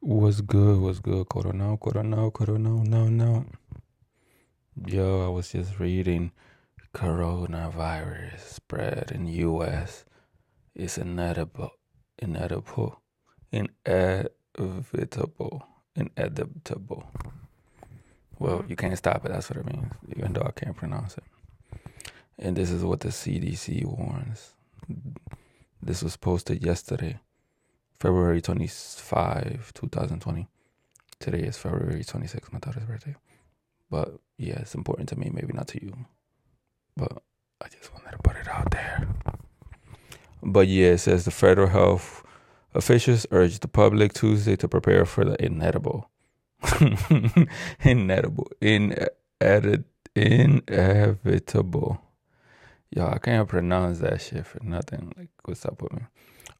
What's good? What's good? Corona, corona, corona, no, no. Yo, I was just reading coronavirus spread in U.S. is inedible, inedible, inevitable, inevitable. Well, you can't stop it. That's what it means, even though I can't pronounce it. And this is what the CDC warns. This was posted yesterday. February 25, 2020. Today is February 26, my daughter's birthday. But yeah, it's important to me, maybe not to you. But I just wanted to put it out there. But yeah, it says the federal health officials urged the public Tuesday to prepare for the inedible. inedible. In, inevitable. Yo, I can't pronounce that shit for nothing. Like, what's up with me?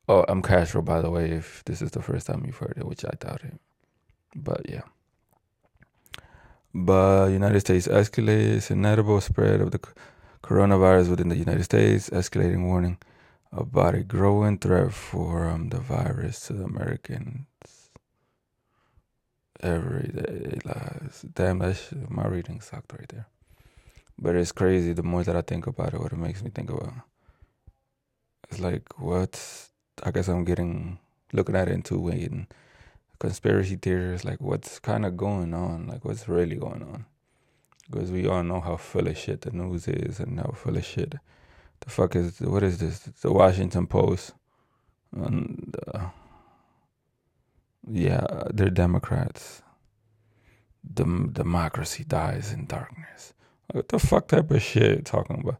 Oh, I'm Castro, by the way, if this is the first time you've heard it, which I doubt it. But yeah. But United States escalates inevitable spread of the coronavirus within the United States, escalating warning about a growing threat for um, the virus to the Americans every day. Damn, that's my reading sucked right there. But it's crazy. The more that I think about it, what it makes me think about. It's like, what's I guess I'm getting looking at it in two ways. Conspiracy theories, like what's kind of going on, like what's really going on. Because we all know how full of shit the news is and how full of shit. The fuck is, what is this? The Washington Post. And, uh, yeah, they're Democrats. The democracy dies in darkness. What the fuck type of shit talking about?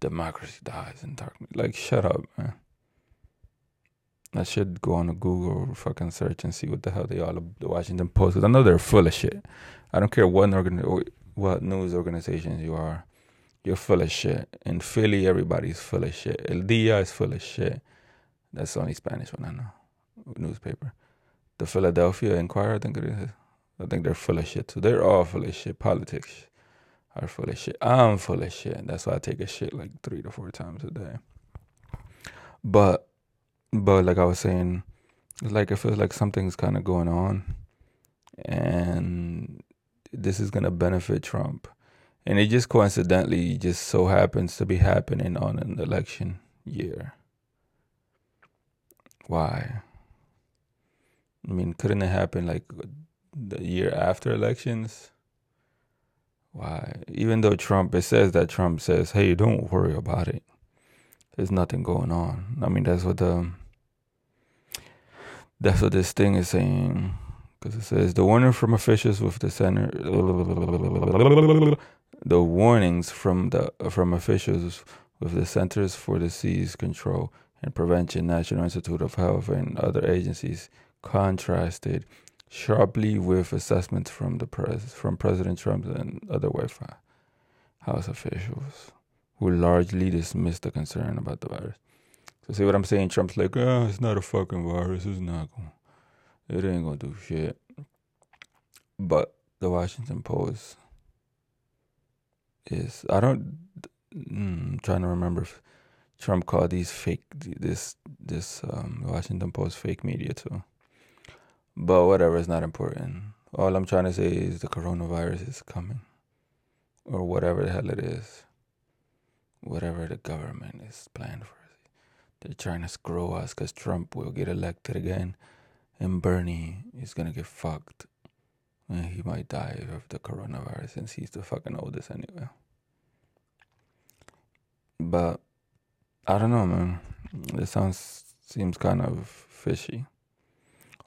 Democracy dies in darkness. Like, shut up, man. I should go on a Google fucking search and see what the hell they all the Washington Post because I know they're full of shit. I don't care what organ what news organizations you are, you're full of shit. In Philly, everybody's full of shit. El Dia is full of shit. That's the only Spanish one I know. Newspaper. The Philadelphia Inquirer, I think it is. I think they're full of shit too. They're all full of shit. Politics are full of shit. I'm full of shit. That's why I take a shit like three to four times a day. But but like I was saying, like it feels like something's kind of going on, and this is gonna benefit Trump, and it just coincidentally just so happens to be happening on an election year. Why? I mean, couldn't it happen like the year after elections? Why? Even though Trump, it says that Trump says, "Hey, don't worry about it." There's nothing going on. I mean, that's what the that's what this thing is saying. Because it says the warning from officials with the center, the warnings from the from officials with the Centers for Disease Control and Prevention, National Institute of Health, and other agencies contrasted sharply with assessments from the pres from President Trump and other White House officials, who largely dismissed the concern about the virus. So see what I'm saying? Trump's like, oh, it's not a fucking virus. It's not going. It ain't gonna do shit. But the Washington Post is. I don't. Mm, I'm trying to remember if Trump called these fake this this um, Washington Post fake media too. But whatever, it's not important. All I'm trying to say is the coronavirus is coming, or whatever the hell it is, whatever the government is planning for. Us. They're trying to screw us because Trump will get elected again and Bernie is gonna get fucked. And he might die of the coronavirus since he's the fucking oldest anyway. But I don't know, man. This sounds seems kind of fishy.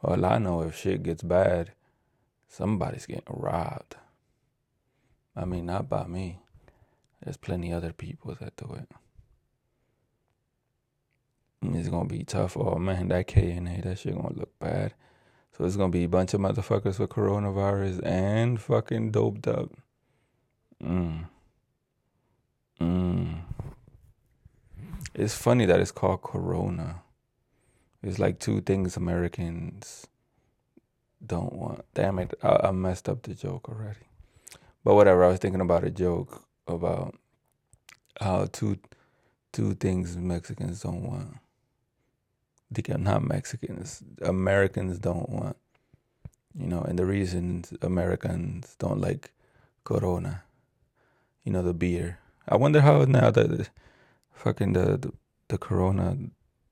All I know, if shit gets bad, somebody's getting robbed. I mean, not by me. There's plenty other people that do it. It's gonna be tough. Oh man, that KNA, that shit gonna look bad. So it's gonna be a bunch of motherfuckers with coronavirus and fucking doped up. Mm. Mm. It's funny that it's called Corona. It's like two things Americans don't want. Damn it, I, I messed up the joke already. But whatever, I was thinking about a joke about how two two things Mexicans don't want. They are not Mexicans. Americans don't want. You know, and the reason Americans don't like Corona, you know, the beer. I wonder how now that fucking the, the, the Corona,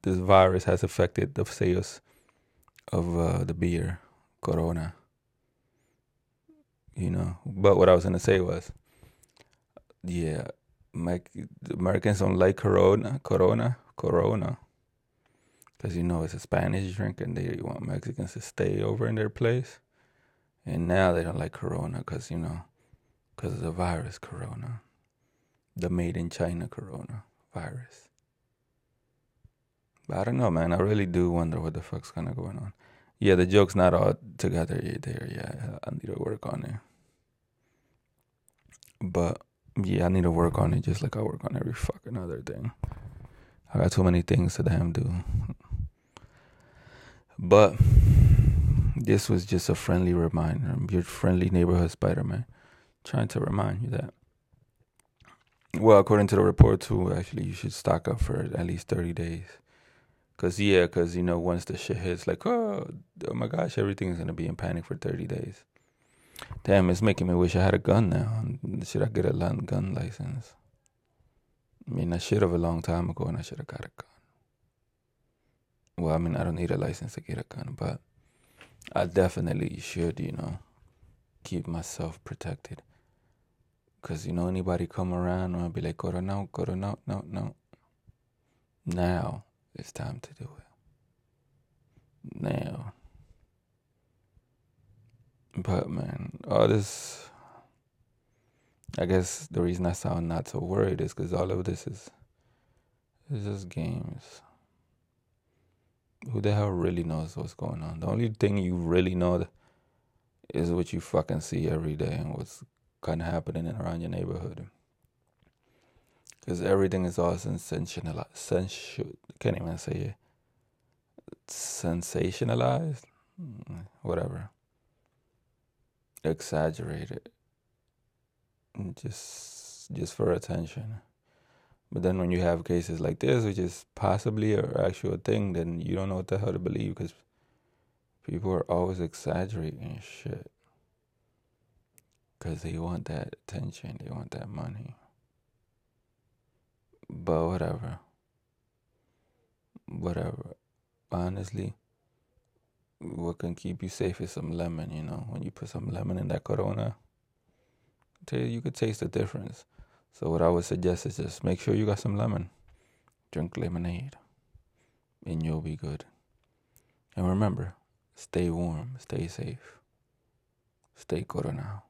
this virus has affected the sales of uh, the beer, Corona. You know, but what I was gonna say was, yeah, my, Americans don't like Corona, Corona, Corona because you know it's a Spanish drink and they want Mexicans to stay over in their place. And now they don't like Corona because, you know, because of the virus Corona, the made in China Corona virus. But I don't know, man. I really do wonder what the fuck's kind of going on. Yeah, the joke's not all together there. Yeah, I need to work on it. But yeah, I need to work on it just like I work on every fucking other thing. I got too many things to damn do. But this was just a friendly reminder. Your friendly neighborhood Spider Man. Trying to remind you that. Well, according to the report, too, actually, you should stock up for at least 30 days. Because, yeah, because, you know, once the shit hits, like, oh, oh my gosh, everything's going to be in panic for 30 days. Damn, it's making me wish I had a gun now. Should I get a gun license? I mean, I should have a long time ago, and I should have got a gun well, I mean, I don't need a license to get a gun, but I definitely should, you know, keep myself protected. Because, you know, anybody come around I'll be like, go to no, go to no, no, no. Now it's time to do it. Now. But, man, all this, I guess the reason I sound not so worried is because all of this is, is just games who the hell really knows what's going on? The only thing you really know is what you fucking see every day and what's kind of happening around your neighborhood. Because everything is all sensationalized. Sensu- can't even say it. Sensationalized? Hmm, whatever. Exaggerated. Just, just for attention. But then when you have cases like this, which is possibly an actual thing, then you don't know what the hell to believe because people are always exaggerating shit. Because they want that attention, they want that money. But whatever. Whatever. Honestly, what can keep you safe is some lemon, you know. When you put some lemon in that corona, you could taste the difference. So what I would suggest is just make sure you got some lemon. Drink lemonade. And you'll be good. And remember, stay warm, stay safe. Stay coronado.